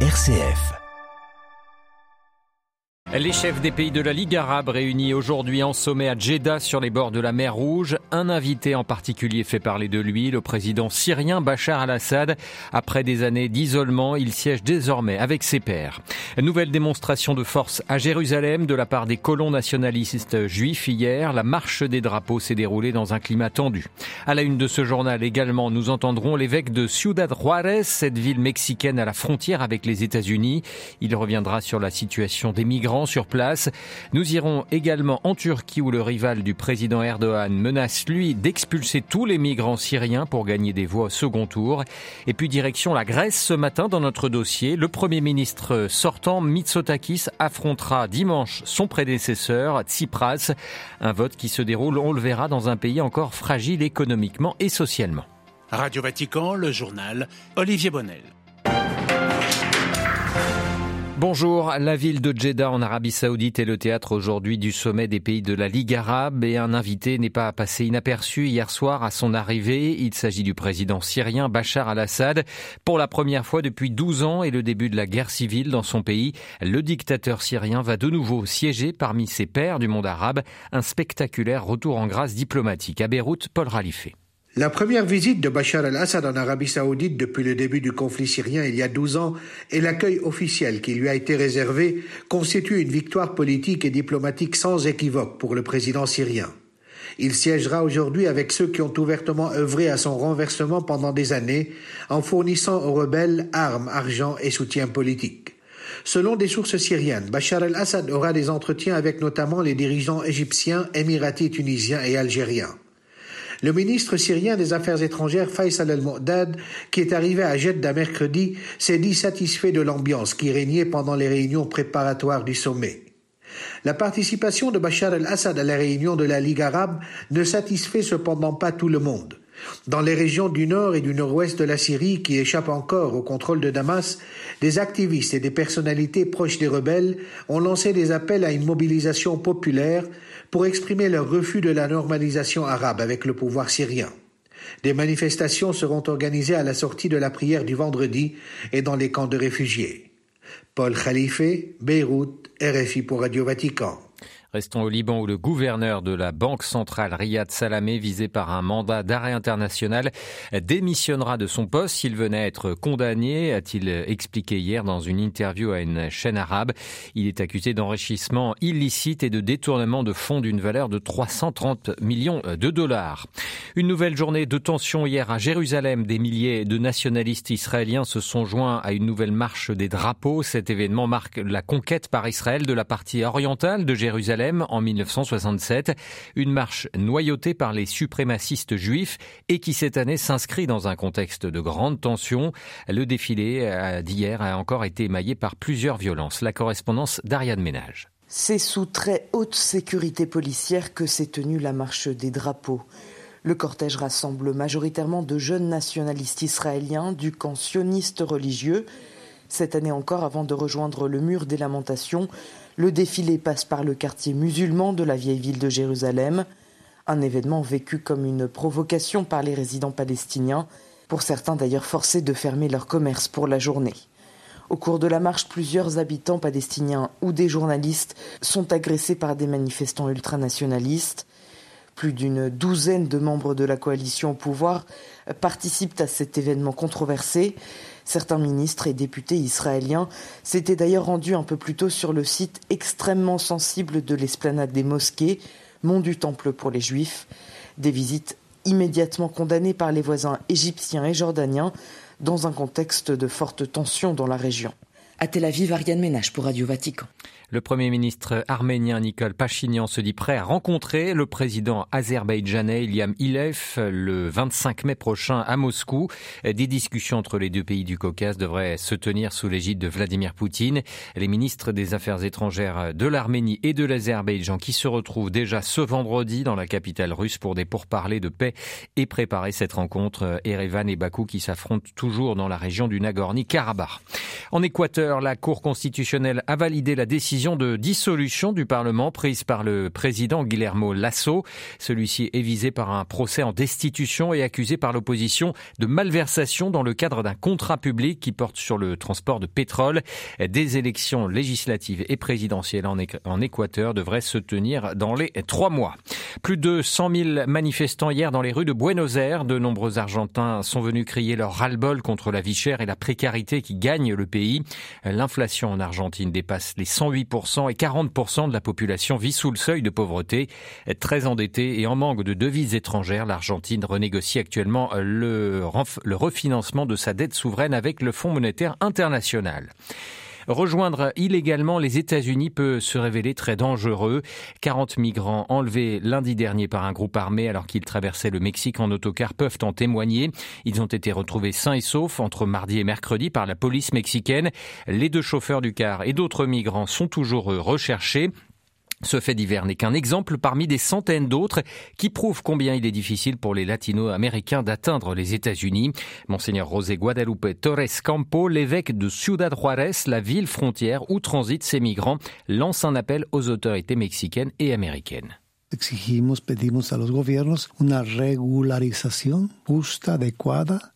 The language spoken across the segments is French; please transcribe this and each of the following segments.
RCF. Les chefs des pays de la Ligue arabe réunis aujourd'hui en sommet à Jeddah sur les bords de la mer Rouge. Un invité en particulier fait parler de lui, le président syrien Bachar al-Assad. Après des années d'isolement, il siège désormais avec ses pairs. Nouvelle démonstration de force à Jérusalem de la part des colons nationalistes juifs hier. La marche des drapeaux s'est déroulée dans un climat tendu. À la une de ce journal également, nous entendrons l'évêque de Ciudad Juarez, cette ville mexicaine à la frontière avec les États-Unis. Il reviendra sur la situation des migrants sur place. Nous irons également en Turquie où le rival du président Erdogan menace lui d'expulser tous les migrants syriens pour gagner des voix au second tour. Et puis direction la Grèce ce matin dans notre dossier. Le premier ministre sortant Mitsotakis affrontera dimanche son prédécesseur Tsipras. Un vote qui se déroule, on le verra, dans un pays encore fragile économiquement et socialement. Radio Vatican, le journal Olivier Bonnel. Bonjour, la ville de Jeddah en Arabie Saoudite est le théâtre aujourd'hui du sommet des pays de la Ligue arabe et un invité n'est pas passé inaperçu hier soir à son arrivée. Il s'agit du président syrien Bachar al-Assad. Pour la première fois depuis 12 ans et le début de la guerre civile dans son pays, le dictateur syrien va de nouveau siéger parmi ses pairs du monde arabe. Un spectaculaire retour en grâce diplomatique à Beyrouth, Paul Ralifé. La première visite de Bachar al-Assad en Arabie saoudite depuis le début du conflit syrien il y a 12 ans et l'accueil officiel qui lui a été réservé constituent une victoire politique et diplomatique sans équivoque pour le président syrien. Il siégera aujourd'hui avec ceux qui ont ouvertement œuvré à son renversement pendant des années en fournissant aux rebelles armes, argent et soutien politique. Selon des sources syriennes, Bachar al-Assad aura des entretiens avec notamment les dirigeants égyptiens, émiratis, tunisiens et algériens. Le ministre syrien des Affaires étrangères Faisal el-Mu'dad, qui est arrivé à Jeddah mercredi, s'est dit satisfait de l'ambiance qui régnait pendant les réunions préparatoires du sommet. La participation de Bachar el-Assad à la réunion de la Ligue arabe ne satisfait cependant pas tout le monde. Dans les régions du nord et du nord-ouest de la Syrie qui échappent encore au contrôle de Damas, des activistes et des personnalités proches des rebelles ont lancé des appels à une mobilisation populaire pour exprimer leur refus de la normalisation arabe avec le pouvoir syrien. Des manifestations seront organisées à la sortie de la prière du vendredi et dans les camps de réfugiés. Paul Khalife, Beyrouth, RFI pour Radio Vatican. Restons au Liban où le gouverneur de la Banque centrale Riyad Salamé, visé par un mandat d'arrêt international, démissionnera de son poste s'il venait à être condamné, a-t-il expliqué hier dans une interview à une chaîne arabe. Il est accusé d'enrichissement illicite et de détournement de fonds d'une valeur de 330 millions de dollars. Une nouvelle journée de tension hier à Jérusalem. Des milliers de nationalistes israéliens se sont joints à une nouvelle marche des drapeaux. Cet événement marque la conquête par Israël de la partie orientale de Jérusalem en 1967, une marche noyautée par les suprémacistes juifs et qui cette année s'inscrit dans un contexte de grande tension. Le défilé euh, d'hier a encore été émaillé par plusieurs violences. La correspondance d'Ariane Ménage. C'est sous très haute sécurité policière que s'est tenue la marche des drapeaux. Le cortège rassemble majoritairement de jeunes nationalistes israéliens du camp sioniste religieux. Cette année encore, avant de rejoindre le mur des lamentations, le défilé passe par le quartier musulman de la vieille ville de Jérusalem, un événement vécu comme une provocation par les résidents palestiniens, pour certains d'ailleurs forcés de fermer leur commerce pour la journée. Au cours de la marche, plusieurs habitants palestiniens ou des journalistes sont agressés par des manifestants ultranationalistes. Plus d'une douzaine de membres de la coalition au pouvoir participent à cet événement controversé. Certains ministres et députés israéliens s'étaient d'ailleurs rendus un peu plus tôt sur le site extrêmement sensible de l'esplanade des mosquées, mont du Temple pour les Juifs. Des visites immédiatement condamnées par les voisins égyptiens et jordaniens dans un contexte de forte tension dans la région. À Tel Aviv, Ariane Ménage pour Radio Vatican. Le Premier ministre arménien Nicole Pachinian se dit prêt à rencontrer le président azerbaïdjanais Iliam Ilef le 25 mai prochain à Moscou. Des discussions entre les deux pays du Caucase devraient se tenir sous l'égide de Vladimir Poutine. Les ministres des Affaires étrangères de l'Arménie et de l'Azerbaïdjan qui se retrouvent déjà ce vendredi dans la capitale russe pour des pourparlers de paix et préparer cette rencontre Erevan et Bakou qui s'affrontent toujours dans la région du Nagorno-Karabakh. En Équateur, la Cour constitutionnelle a validé la décision de dissolution du Parlement prise par le président Guillermo Lasso. Celui-ci est visé par un procès en destitution et accusé par l'opposition de malversation dans le cadre d'un contrat public qui porte sur le transport de pétrole. Des élections législatives et présidentielles en Équateur devraient se tenir dans les trois mois. Plus de 100 000 manifestants hier dans les rues de Buenos Aires. De nombreux Argentins sont venus crier leur ras-le-bol contre la vie chère et la précarité qui gagne le pays. L'inflation en Argentine dépasse les 108% et 40% de la population vit sous le seuil de pauvreté. Très endettée et en manque de devises étrangères, l'Argentine renégocie actuellement le, le refinancement de sa dette souveraine avec le Fonds monétaire international. Rejoindre illégalement les États-Unis peut se révéler très dangereux. 40 migrants enlevés lundi dernier par un groupe armé alors qu'ils traversaient le Mexique en autocar peuvent en témoigner. Ils ont été retrouvés sains et saufs entre mardi et mercredi par la police mexicaine. Les deux chauffeurs du car et d'autres migrants sont toujours recherchés. Ce fait divers n'est qu'un exemple parmi des centaines d'autres qui prouvent combien il est difficile pour les latino-américains d'atteindre les États-Unis. Monseigneur José Guadalupe Torres Campo, l'évêque de Ciudad Juárez, la ville frontière où transitent ces migrants, lance un appel aux autorités mexicaines et américaines. Exigimos, pedimos a los gobiernos una regularización justa, adecuada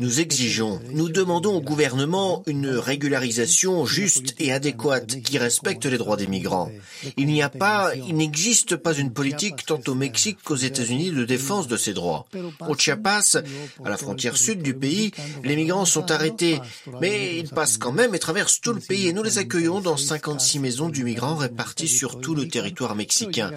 nous exigeons, nous demandons au gouvernement une régularisation juste et adéquate qui respecte les droits des migrants. Il n'y a pas, il n'existe pas une politique tant au Mexique qu'aux États-Unis de défense de ces droits. Au Chiapas, à la frontière sud du pays, les migrants sont arrêtés, mais ils passent quand même et traversent tout le pays et nous les accueillons dans 56 maisons du migrant réparties sur tout le territoire mexicain.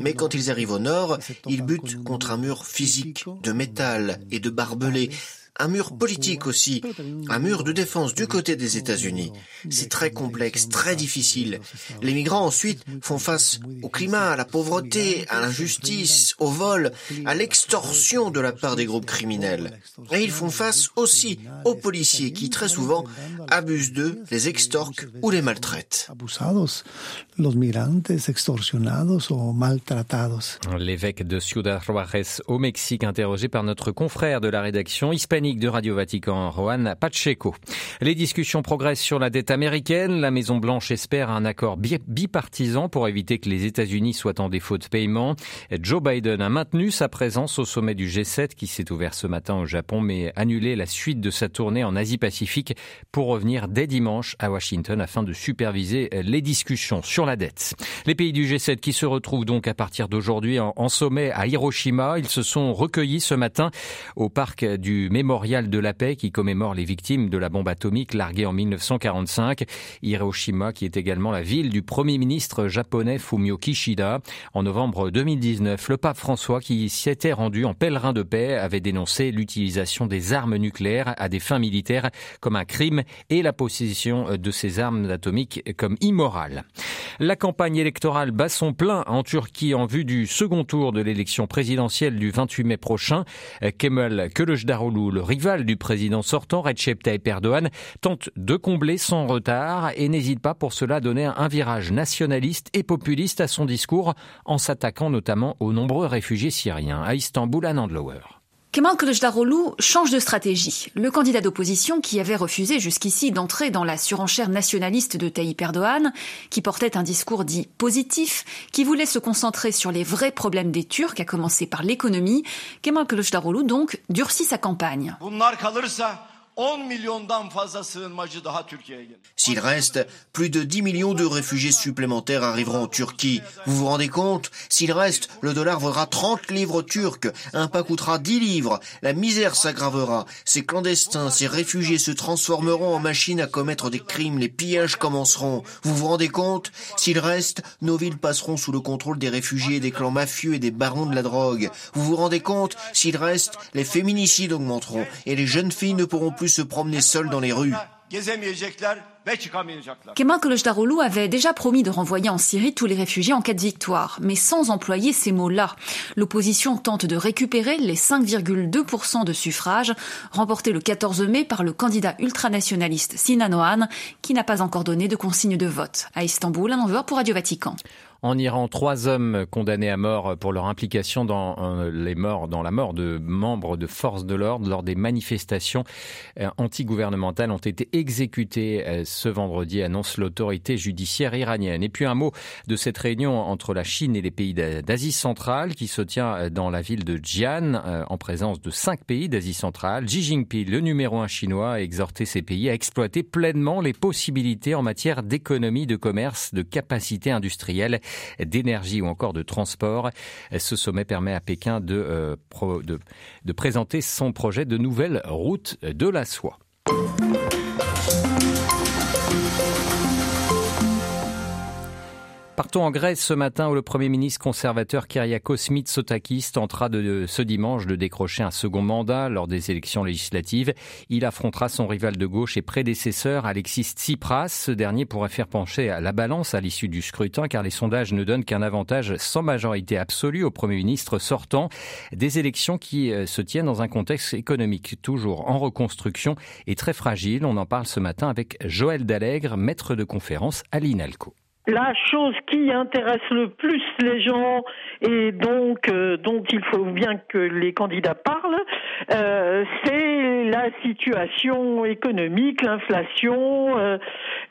Mais quand ils arrivent au nord, ils butent contre un mur physique de métal et de barbelés un mur politique aussi, un mur de défense du côté des États-Unis. C'est très complexe, très difficile. Les migrants ensuite font face au climat, à la pauvreté, à l'injustice, au vol, à l'extorsion de la part des groupes criminels. Et ils font face aussi aux policiers qui très souvent abusent d'eux, les extorquent ou les maltraitent. L'évêque de Ciudad Juárez au Mexique interrogé par notre confrère de la rédaction hispanique de Radio Vatican, Juan Pacheco. Les discussions progressent sur la dette américaine. La Maison-Blanche espère un accord bipartisan pour éviter que les États-Unis soient en défaut de paiement. Joe Biden a maintenu sa présence au sommet du G7 qui s'est ouvert ce matin au Japon, mais annulé la suite de sa tournée en Asie-Pacifique pour revenir dès dimanche à Washington afin de superviser les discussions sur la dette. Les pays du G7 qui se retrouvent donc à partir d'aujourd'hui en, sommet à Hiroshima, ils se sont recueillis ce matin au parc du Mémorial mémorial de la paix qui commémore les victimes de la bombe atomique larguée en 1945. Hiroshima qui est également la ville du premier ministre japonais Fumio Kishida. En novembre 2019, le pape François qui s'y était rendu en pèlerin de paix avait dénoncé l'utilisation des armes nucléaires à des fins militaires comme un crime et la possession de ces armes atomiques comme immorale. La campagne électorale bat son plein en Turquie en vue du second tour de l'élection présidentielle du 28 mai prochain. Kemal Kılıçdaroğlu, le rival du président sortant, Recep Tayyip Erdogan, tente de combler son retard et n'hésite pas pour cela à donner un virage nationaliste et populiste à son discours en s'attaquant notamment aux nombreux réfugiés syriens. À Istanbul, à Nandlower. Kemal Kılıçdaroğlu change de stratégie. Le candidat d'opposition qui avait refusé jusqu'ici d'entrer dans la surenchère nationaliste de Tayyip Erdogan, qui portait un discours dit positif, qui voulait se concentrer sur les vrais problèmes des Turcs, à commencer par l'économie, Kemal Kılıçdaroğlu donc durcit sa campagne. S'il reste, plus de 10 millions de réfugiés supplémentaires arriveront en Turquie. Vous vous rendez compte? S'il reste, le dollar vaudra 30 livres turcs, un pas coûtera 10 livres, la misère s'aggravera, ces clandestins, ces réfugiés se transformeront en machines à commettre des crimes, les pillages commenceront. Vous vous rendez compte? S'il reste, nos villes passeront sous le contrôle des réfugiés, des clans mafieux et des barons de la drogue. Vous vous rendez compte? S'il reste, les féminicides augmenteront et les jeunes filles ne pourront plus se promener seuls dans les rues. Kemal Kılıçdaroğlu avait déjà promis de renvoyer en Syrie tous les réfugiés en cas de victoire, mais sans employer ces mots-là. L'opposition tente de récupérer les 5,2% de suffrages remportés le 14 mai par le candidat ultranationaliste Sinan Oğan, qui n'a pas encore donné de consigne de vote. À Istanbul, un envoi pour Radio Vatican. En Iran, trois hommes condamnés à mort pour leur implication dans euh, les morts, dans la mort de membres de forces de l'ordre lors des manifestations euh, antigouvernementales ont été exécutés euh, ce vendredi, annonce l'autorité judiciaire iranienne. Et puis un mot de cette réunion entre la Chine et les pays d'Asie centrale qui se tient dans la ville de Jian en présence de cinq pays d'Asie centrale. Xi Jinping, le numéro un chinois, a exhorté ces pays à exploiter pleinement les possibilités en matière d'économie, de commerce, de capacité industrielle d'énergie ou encore de transport. Ce sommet permet à Pékin de, euh, présenter son projet de nouvelle route de la soie. Partons en Grèce ce matin où le Premier ministre conservateur Kyriakos Mitsotakis tentera ce dimanche de décrocher un second mandat lors des élections législatives. Il affrontera son rival de gauche et prédécesseur Alexis Tsipras. Ce dernier pourrait faire pencher la balance à l'issue du scrutin car les sondages ne donnent qu'un avantage sans majorité absolue au Premier ministre sortant. Des élections qui euh, se tiennent dans un contexte économique toujours en reconstruction et très fragile. On en parle ce matin avec Joël Dallègre, maître de conférence à l'INALCO la chose qui intéresse le plus les gens et donc euh, dont il faut bien que les candidats parlent, euh, c'est la situation économique, l'inflation, euh,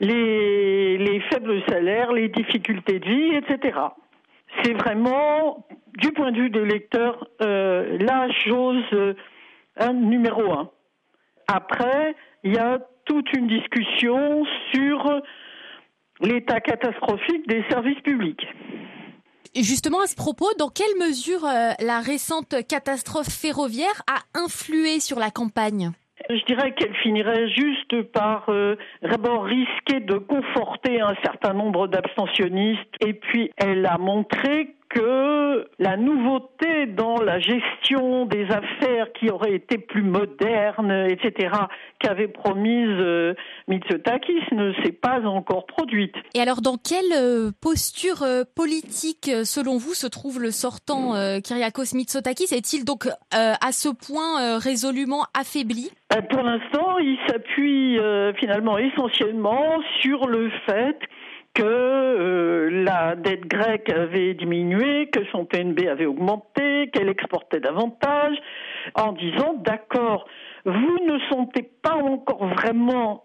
les, les, faibles salaires, les difficultés de vie, etc. C'est vraiment, du point de vue des lecteurs, la chose numéro un. Après, il y a toute une discussion sur l'état catastrophique des services publics. Justement, à ce propos, dans quelle mesure euh, la récente catastrophe ferroviaire a influé sur la campagne? Je dirais qu'elle finirait juste par euh, d'abord risquer de conforter un certain nombre d'abstentionnistes et puis elle a montré que la nouveauté dans la gestion des affaires qui aurait été plus moderne, etc., qu'avait promise euh, Mitsotakis ne s'est pas encore produite. Et alors, dans quelle euh, posture euh, politique, selon vous, se trouve le sortant Kyriakos Mitsotakis? Est-il donc à ce point résolument affaibli? Pour l'instant, il s'appuie finalement essentiellement sur le fait que euh, la dette grecque avait diminué, que son PNB avait augmenté, qu'elle exportait davantage, en disant d'accord, vous ne sentez pas encore vraiment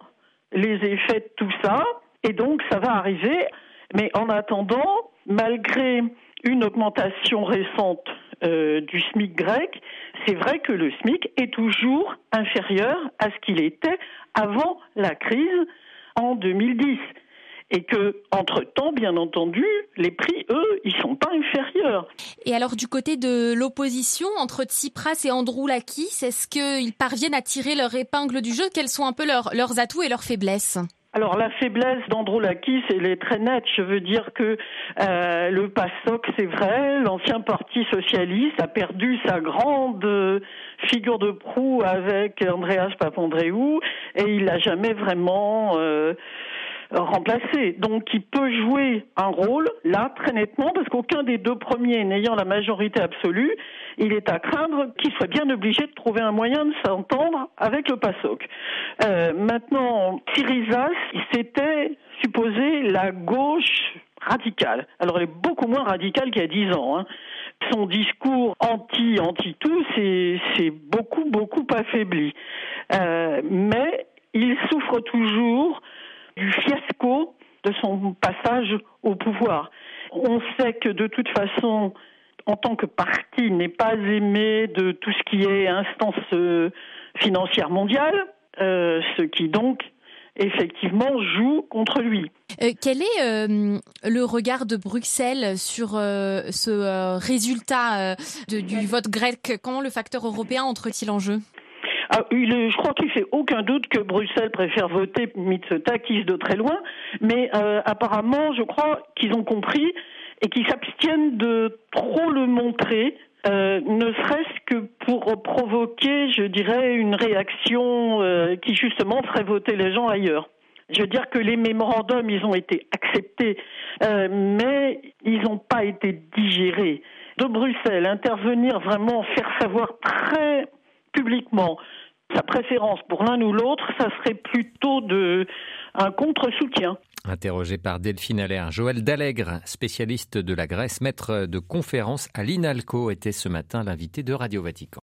les effets de tout ça, et donc ça va arriver, mais en attendant, malgré une augmentation récente euh, du SMIC grec, c'est vrai que le SMIC est toujours inférieur à ce qu'il était avant la crise en 2010 et que entre temps, bien entendu, les prix, eux, ils sont pas inférieurs. Et alors du côté de l'opposition entre Tsipras et Androulakis, est-ce qu'ils parviennent à tirer leur épingle du jeu? Quels sont un peu leurs, leurs atouts et leurs faiblesses? Alors la faiblesse d'Androulakis, elle est très nette. Je veux dire que euh, le PASOK, c'est vrai, l'ancien parti socialiste a perdu sa grande figure de proue avec Andreas Papandreou et il n'a jamais vraiment euh, remplacer. Donc il peut jouer un rôle là très nettement parce qu'aucun des deux premiers n'ayant la majorité absolue, il est à craindre qu'il soit bien obligé de trouver un moyen de s'entendre avec le PASOK. Euh, maintenant, Syriza, c'était supposé la gauche radicale. Alors elle est beaucoup moins radicale qu'il y a dix ans. Hein. Son discours anti anti tout, c'est beaucoup beaucoup affaibli. Euh, mais il souffre toujours du fiasco de son passage au pouvoir. On sait que de toute façon, en tant que parti, n'est pas aimé de tout ce qui est instance euh, financière mondiale, euh, ce qui donc effectivement joue contre lui. Euh, quel est le regard de Bruxelles sur ce résultat du vote grec? Comment le facteur européen entre-t-il en jeu? Ah, je crois qu'il fait aucun doute que Bruxelles préfère voter Mitsotakis de très loin, mais euh, apparemment, je crois qu'ils ont compris et qu'ils s'abstiennent de trop le montrer, euh, ne serait-ce que pour provoquer, je dirais, une réaction euh, qui justement ferait voter les gens ailleurs. Je veux dire que les mémorandums, ils ont été acceptés, mais ils n'ont pas été digérés. De Bruxelles, intervenir vraiment, faire savoir très publiquement sa préférence pour l'un ou l'autre, ça serait plutôt de un contre-soutien. Interrogé par Delphine Allaire, Joël Dallègre, spécialiste de la Grèce, maître de conférence à l'INALCO, était ce matin l'invité de Radio Vatican.